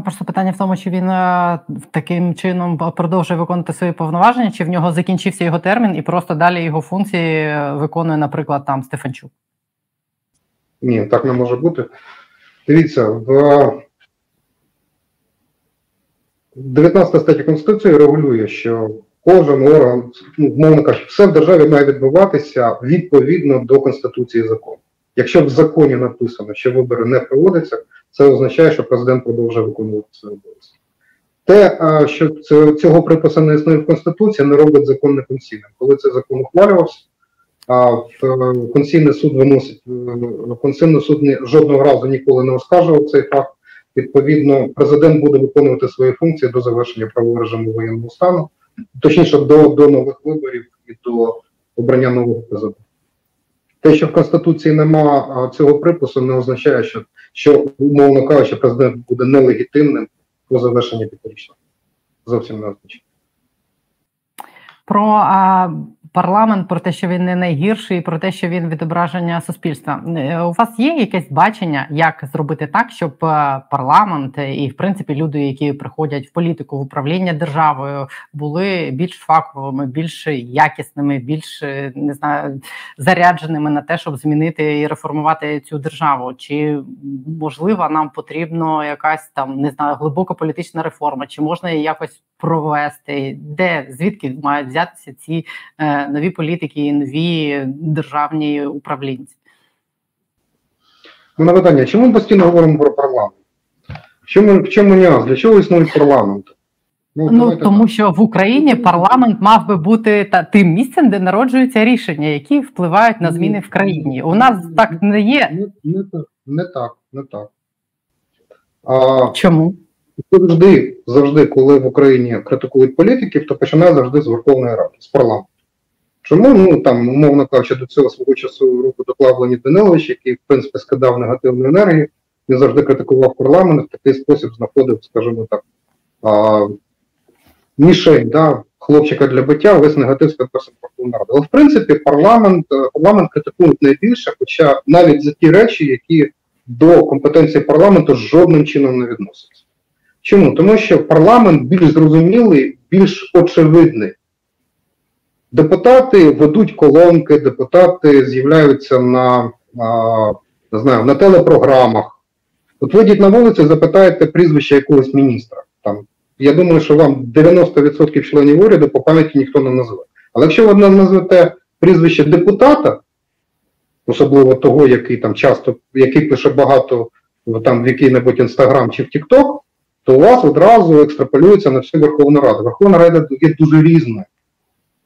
Просто питання в тому, чи він е, таким чином продовжує виконувати свої повноваження, чи в нього закінчився його термін, і просто далі його функції е, виконує, наприклад, там Стефанчук. Ні, так не може бути. Дивіться, в 19 статті Конституції регулює, що кожен орган, ну, мовно кажучи, все в державі має відбуватися відповідно до Конституції закону. Якщо в законі написано, що вибори не проводяться, це означає, що президент продовжує виконувати свої обов'язки. Те, що цього припису не існує в Конституції, не робить закон неконційним. Коли цей закон ухвалювався, а Конституційний суд виносить е, Конституційний суд жодного разу ніколи не оскаржував цей факт. Відповідно, президент буде виконувати свої функції до завершення правового режиму воєнного стану точніше до, до нових виборів і до обрання нового президента. Те, що в Конституції нема цього припису, не означає, що, що умовно кажучи, президент буде нелегітимним по завершенні п'ятирічного. Зовсім не означає. Про а, парламент, про те, що він не найгірший, про те, що він відображення суспільства. Е, у вас є якесь бачення, як зробити так, щоб е, парламент і, в принципі, люди, які приходять в політику в управління державою, були більш фаховими, більш якісними, більш не знаю, зарядженими на те, щоб змінити і реформувати цю державу? Чи можливо нам потрібно якась там не знаю глибока політична реформа? Чи можна якось провести? Де звідки мають взятися ці? Е, нові політики, нові державні управлінці. Ну, на питання, чому ми постійно говоримо про парламент? В чому в чому нюанс? Для чого існує парламент? Ну, ну тому так. що в Україні парламент мав би бути та тим місцем, де народжуються рішення, які впливають на зміни в країні. У нас так не є. Не, не, не так, не так. А, Чому? Завжди, завжди, коли в Україні критикують політиків, то починає завжди з Верховної Ради, з парламенту. Чому ну там, умовно кажучи, до цього свого часу руку доклав Леонід Данилович, який в принципі скидав негативну енергію, він завжди критикував парламент, в такий спосіб знаходив, скажімо так, а, мішень, да, хлопчика для биття, весь негатив скидався Верховна Рада. Але в принципі парламент парламент критикують найбільше, хоча навіть за ті речі, які до компетенції парламенту жодним чином не відносяться. Чому? Тому що парламент більш зрозумілий, більш очевидний депутати ведуть колонки, депутати з'являються на, на, не знаю, на телепрограмах. От вийдіть на вулицю, запитаєте прізвище якогось міністра. Там, я думаю, що вам 90% членів уряду по пам'яті ніхто не назве. Але якщо ви назвете прізвище депутата, особливо того, який там часто, який пише багато там в який-небудь інстаграм чи в Тікток, то у вас одразу екстраполюється на всю Верховну Раду. Верховна Рада є дуже різною.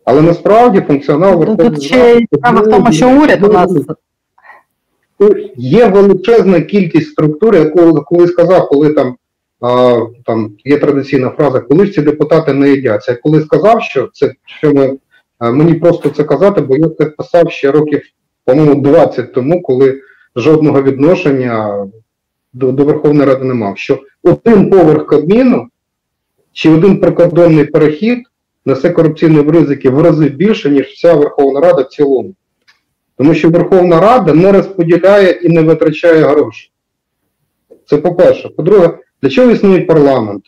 Але насправді функціонал Ну, Верховної Тут ще справа в тому, що уряд у нас є величезна кількість структур, яку коли сказав, коли там, а, там є традиційна фраза, коли ж ці депутати не їдяться. Я коли сказав, що це що ми а, мені просто це казати, бо я це писав ще років, по-моєму, 20 тому, коли жодного відношення до, до Верховної Ради не мав. Що один поверх Кабміну чи один прикордонний перехід несе корупційні ризики в рази більше, ніж вся Верховна Рада в цілому. Тому що Верховна Рада не розподіляє і не витрачає гроші. Це по-перше. По-друге, для чого існує парламент?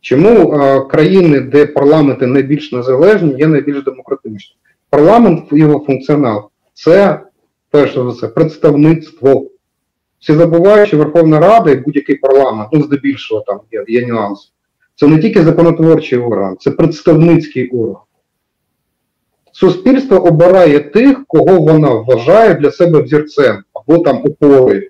Чому а, країни, де парламенти найбільш незалежні, є найбільш демократичні? Парламент, його функціонал це, перш за все, представництво. Всі забувають, що Верховна Рада і будь-який парламент, ну здебільшого там є, є нюанси. Це не тільки законотворчий орган, це представницький орган. Суспільство обирає тих, кого вона вважає для себе взірцем або там опорою.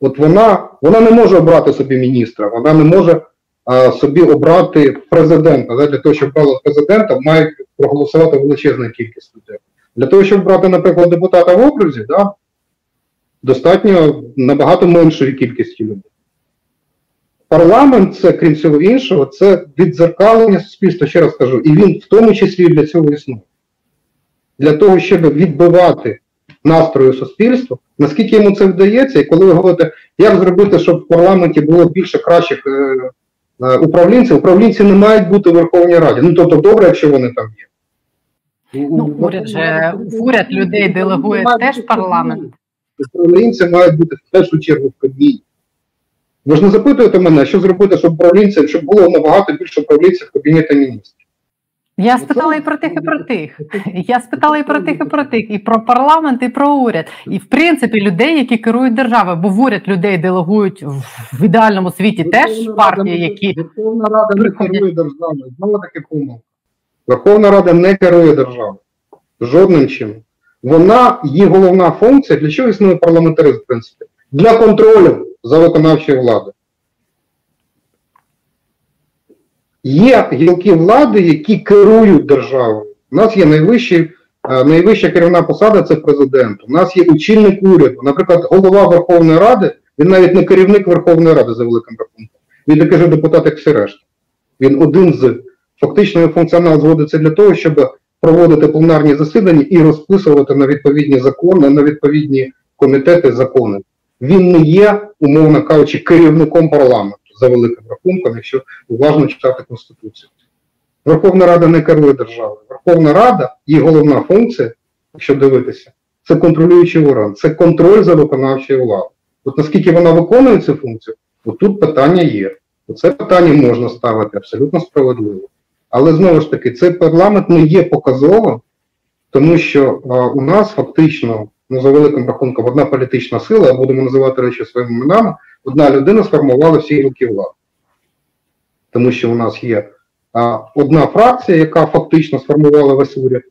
От вона вона не може обрати собі міністра, вона не може а, собі обрати президента. Да? Для того, щоб обрати президента, має проголосувати величезна кількість людей. Для того, щоб обрати, наприклад, депутата в окрузі, да, достатньо набагато меншої кількості людей. Парламент, це, крім всього іншого, це віддзеркалення суспільства, ще раз кажу, і він в тому числі для цього існує. Для того, щоб відбивати настрою суспільства, наскільки йому це вдається, і коли ви говорите, як зробити, щоб в парламенті було більше кращих е, е, управлінців, управлінці не мають бути в Верховній Раді. Ну тобто добре, якщо вони там є. Ну, уряд же уряд людей делегує теж парламент. Управлінці мають бути в першу чергу в Кабміні. Ви ж не запитуєте мене, що зробити, щоб управлінців, щоб було набагато більше управлінців в кабінеті міністрів. Я спитала і про тих, і про тих. Я спитала і про тих, і про тих, і про парламент, і про уряд. І в принципі людей, які керують державою, бо в уряд людей делегують в ідеальному світі теж партії, які Верховна Рада не керує державою. Знову таки помилка. Верховна Рада не керує державою. Жодним чином. Вона, її головна функція, для чого існує парламентаризм, в принципі? Для контролю за виконавчою владою. Є гілки влади, які керують державою. У нас є найвищий, е, найвища керівна посада це президент. У нас є очільник уряду. Наприклад, голова Верховної Ради, він навіть не керівник Верховної Ради за великим рахунком. Він такий же депутат, як всі решта. Він один з фактично функціонал зводиться для того, щоб проводити пленарні засідання і розписувати на відповідні закони, на відповідні комітети закони. Він не є, умовно кажучи, керівником парламенту за великим рахунком, якщо уважно читати Конституцію. Верховна Рада не керує державою. Верховна Рада, її головна функція, якщо дивитися, це контролюючий орган, це контроль за виконавчою владою. От наскільки вона виконує цю функцію, от тут питання є. Це питання можна ставити абсолютно справедливо. Але знову ж таки, цей парламент не є показовим, тому що а, у нас фактично, ну за великим рахунком, одна політична сила, будемо називати речі своїми іменами, одна людина сформувала всі гілки влади. Тому що у нас є а, одна фракція, яка фактично сформувала весь уряд,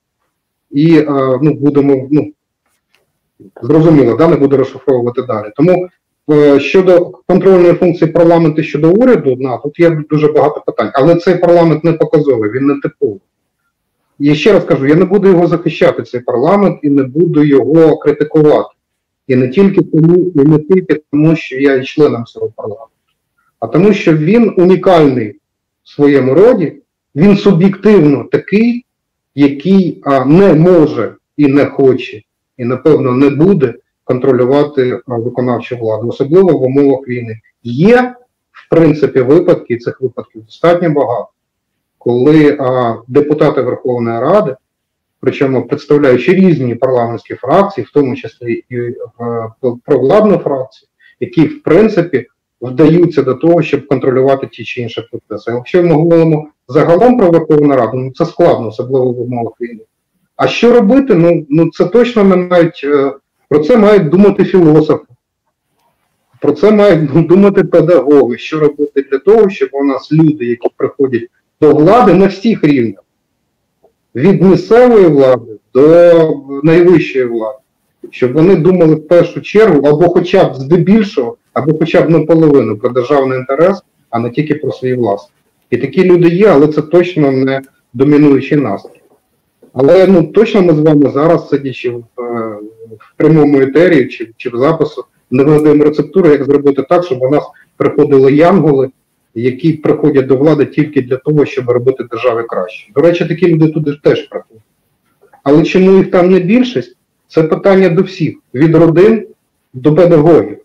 і а, ну, будемо, ну, зрозуміло, да, не буду розшифровувати далі. Тому е, щодо контрольної функції парламенту щодо уряду, на, тут є дуже багато питань. Але цей парламент не показовий, він не типовий. І ще раз кажу, я не буду його захищати, цей парламент, і не буду його критикувати. І не тільки тому, і не тільки тому, що я є членом цього парламенту, а тому, що він унікальний в своєму роді, він суб'єктивно такий, який а, не може і не хоче, і, напевно, не буде контролювати виконавчу владу, особливо в умовах війни. Є, в принципі, випадки, і цих випадків достатньо багато, коли а, депутати Верховної Ради причому представляючи різні парламентські фракції, в тому числі і е, провладну фракцію, які в принципі вдаються до того, щоб контролювати ті чи інші процеси. Якщо ми говоримо загалом про Верховну Раду, ну це складно, особливо в умовах війни. А що робити? Ну, ну це точно мають, е, про це мають думати філософи. Про це мають думати педагоги, що робити для того, щоб у нас люди, які приходять до влади на всіх рівнях, від місцевої влади до найвищої влади, щоб вони думали в першу чергу, або хоча б здебільшого, або хоча б наполовину про державний інтерес, а не тільки про свій власний. І такі люди є, але це точно не домінуючий настрій. Але ну точно ми з вами зараз, сидячи в, е, в прямому етері чи, чи в запису, не вигадаємо рецептуру, як зробити так, щоб у нас приходили янголи, які приходять до влади тільки для того, щоб робити держави краще. До речі, такі люди туди теж приходять. Але чому їх там не більшість? Це питання до всіх: від родин до педагогів.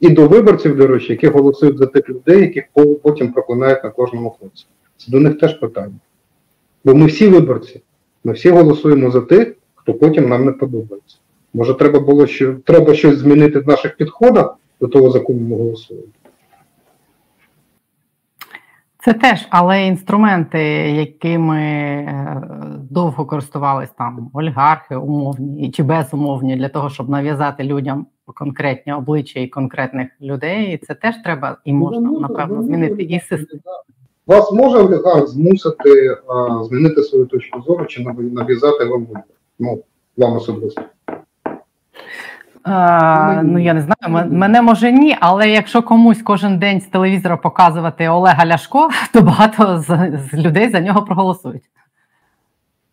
І до виборців, до речі, які голосують за тих людей, яких потім проклинають на кожному кроці. Це до них теж питання. Бо ми всі виборці, ми всі голосуємо за тих, хто потім нам не подобається. Може, треба було що треба щось змінити в наших підходах до того, за кого ми голосуємо. Це теж, але інструменти, якими е, довго користувались там олігархи, умовні чи безумовні, для того, щоб нав'язати людям конкретні обличчя і конкретних людей, це теж треба і можна ну, напевно змінити і систему. Вас може олігарх змусити а, змінити свою точку зору чи нав'язати вам ну, вам особисто? Е, ну я не знаю, мене може ні, але якщо комусь кожен день з телевізора показувати Олега Ляшко, то багато з, з людей за нього проголосують.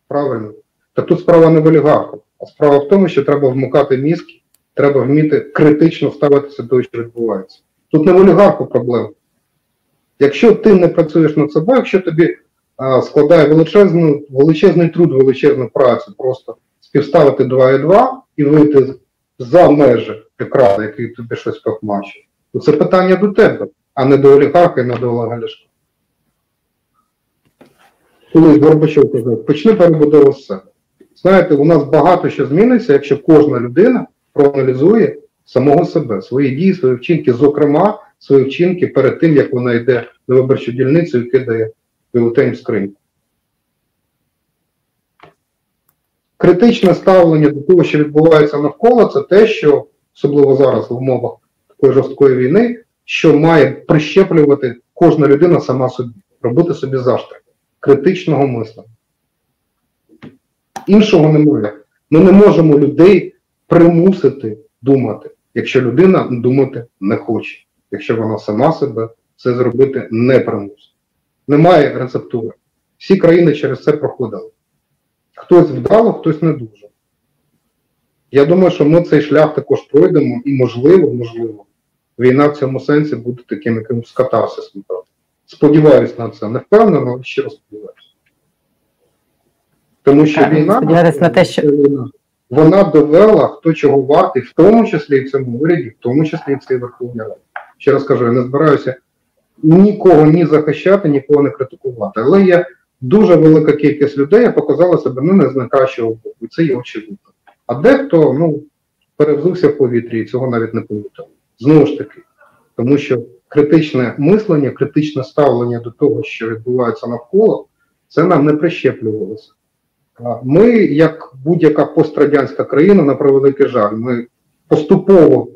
Правильно. Та тут справа не в олігарху, а справа в тому, що треба вмикати мізки, треба вміти критично ставитися до того, що відбувається. Тут не в олігарху проблема. Якщо ти не працюєш над собою, якщо тобі а, складає величезну, величезний труд, величезну працю, просто співставити 2 і 2 і вийти за межі екрану, який тобі щось похмачить, то це питання до тебе, а не до олігарха і не до Олега Ляшка. Колись Горбачов казав, почни перебудову з себе. Знаєте, у нас багато що зміниться, якщо кожна людина проаналізує самого себе, свої дії, свої вчинки, зокрема, свої вчинки перед тим, як вона йде на виборчу дільницю і кидає бюлетень в скриньку. критичне ставлення до того, що відбувається навколо, це те, що особливо зараз в умовах такої жорсткої війни, що має прищеплювати кожна людина сама собі, робити собі заштрих критичного мислення. Іншого немає. Ми не можемо людей примусити думати, якщо людина думати не хоче, якщо вона сама себе це зробити не примусить. Немає рецептури. Всі країни через це проходили. Хтось вдало, хтось не дуже. Я думаю, що ми цей шлях також пройдемо, і, можливо, можливо, війна в цьому сенсі буде таким якимось катарсисом. Сподіваюсь на це. Не впевнено, але щиро сподіваюся. Тому що так, війна, на те, що... вона довела, хто чого вартий, в тому числі і в цьому уряді, в тому числі і в цій Верховній Раді. Ще раз кажу, я не збираюся нікого ні захищати, нікого не критикувати. Але я дуже велика кількість людей показала себе ну, не з найкращого боку, і це є очевидно. А дехто ну, перевзувся в повітрі і цього навіть не помітив. Знову ж таки, тому що критичне мислення, критичне ставлення до того, що відбувається навколо, це нам не прищеплювалося. Ми, як будь-яка пострадянська країна, на превеликий жаль, ми поступово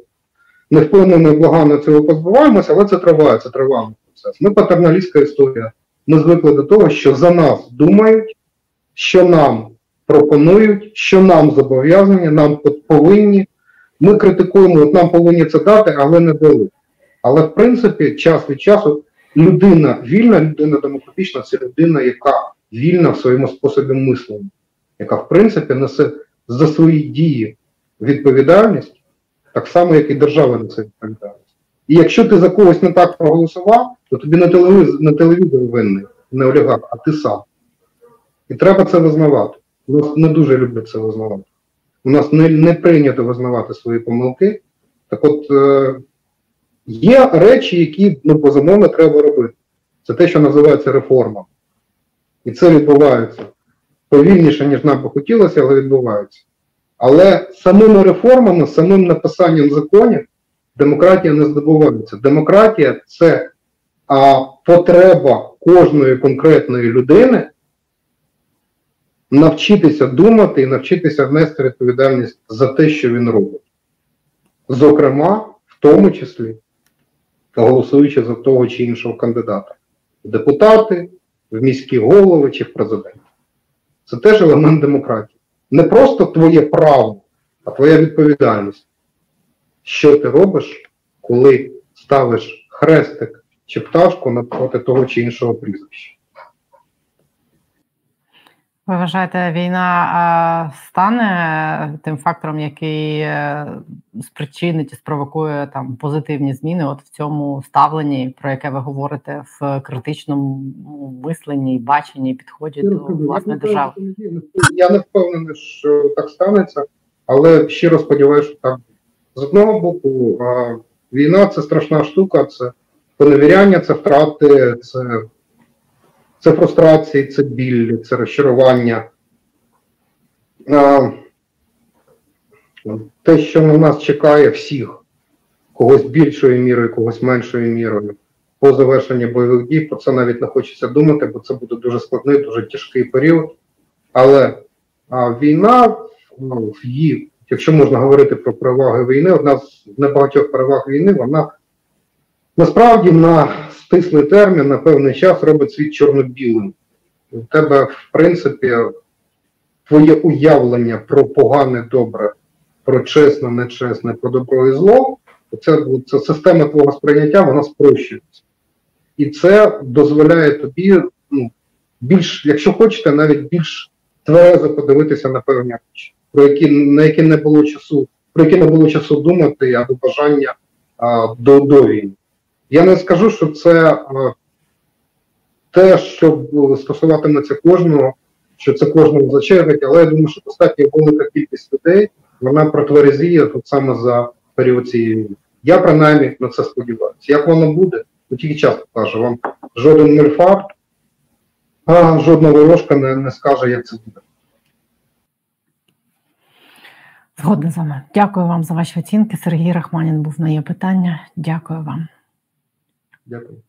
невпевнено і благано цього позбуваємося, але це триває, це тривалий процес. Ми патерналістська історія. Ми звикли до того, що за нас думають, що нам пропонують, що нам зобов'язані, нам повинні. Ми критикуємо, от нам повинні це дати, але не дали. Але в принципі, час від часу людина вільна, людина демократична це людина, яка вільна в своєму способі мислення, яка в принципі несе за свої дії відповідальність, так само, як і держава несе відповідальність. І якщо ти за когось не так проголосував, то тобі на телевізор, на телевізор винний, не олігарх, а ти сам. І треба це визнавати. У нас не дуже люблять це визнавати. У нас не не прийнято визнавати свої помилки. Так от е, є речі, які ну, безумовно треба робити. Це те, що називається реформа. І це відбувається повільніше, ніж нам би хотілося, але відбувається. Але самими реформами, самим написанням законів демократія не здобувається. Демократія це а, потреба кожної конкретної людини навчитися думати і навчитися внести відповідальність за те, що він робить. Зокрема, в тому числі, голосуючи за того чи іншого кандидата, в депутати, в міські голови чи в президенти. Це теж елемент демократії. Не просто твоє право, а твоя відповідальність. Що ти робиш, коли ставиш хрестик чи пташку навпроти того чи іншого прізвища? Ви вважаєте, війна стане тим фактором, який е, спричинить і спровокує там позитивні зміни от в цьому ставленні, про яке ви говорите в критичному мисленні, баченні, підході до власної держави? Я не впевнений, що так станеться, але щиро сподіваюся, що так. З одного боку, війна це страшна штука, це поневіряння, це втрати, це це фрустрації, це біль, це розчарування. Те, що на нас чекає всіх, когось більшою мірою, когось меншою мірою, по завершенні бойових дій, про це навіть не хочеться думати, бо це буде дуже складний, дуже тяжкий період. Але а, війна, ну, її, якщо можна говорити про переваги війни, одна з небагатьох переваг війни, вона насправді на стислий термін на певний час робить світ чорно-білим. У тебе, в принципі, твоє уявлення про погане, добре, про чесне, нечесне, про добро і зло, це, це система твого сприйняття, вона спрощується. І це дозволяє тобі, ну, більш, якщо хочете, навіть більш тверезо подивитися на певні речі, про які на які не було часу, про які не було часу думати або бажання а, до, до війни. Я не скажу, що це е, те, що стосуватиметься кожного, що це кожному зачерпить, але я думаю, що достатньо велика кількість людей вона протверезіє тут саме за період цієї війни. Я принаймні на це сподіваюся. Як воно буде, то тільки час покаже. Вам жоден мельфакт, а жодна ворожка не, не скаже, як це буде. Згодна з вами. Дякую вам за ваші оцінки. Сергій Рахманін був на є питання. Дякую вам. Дякую.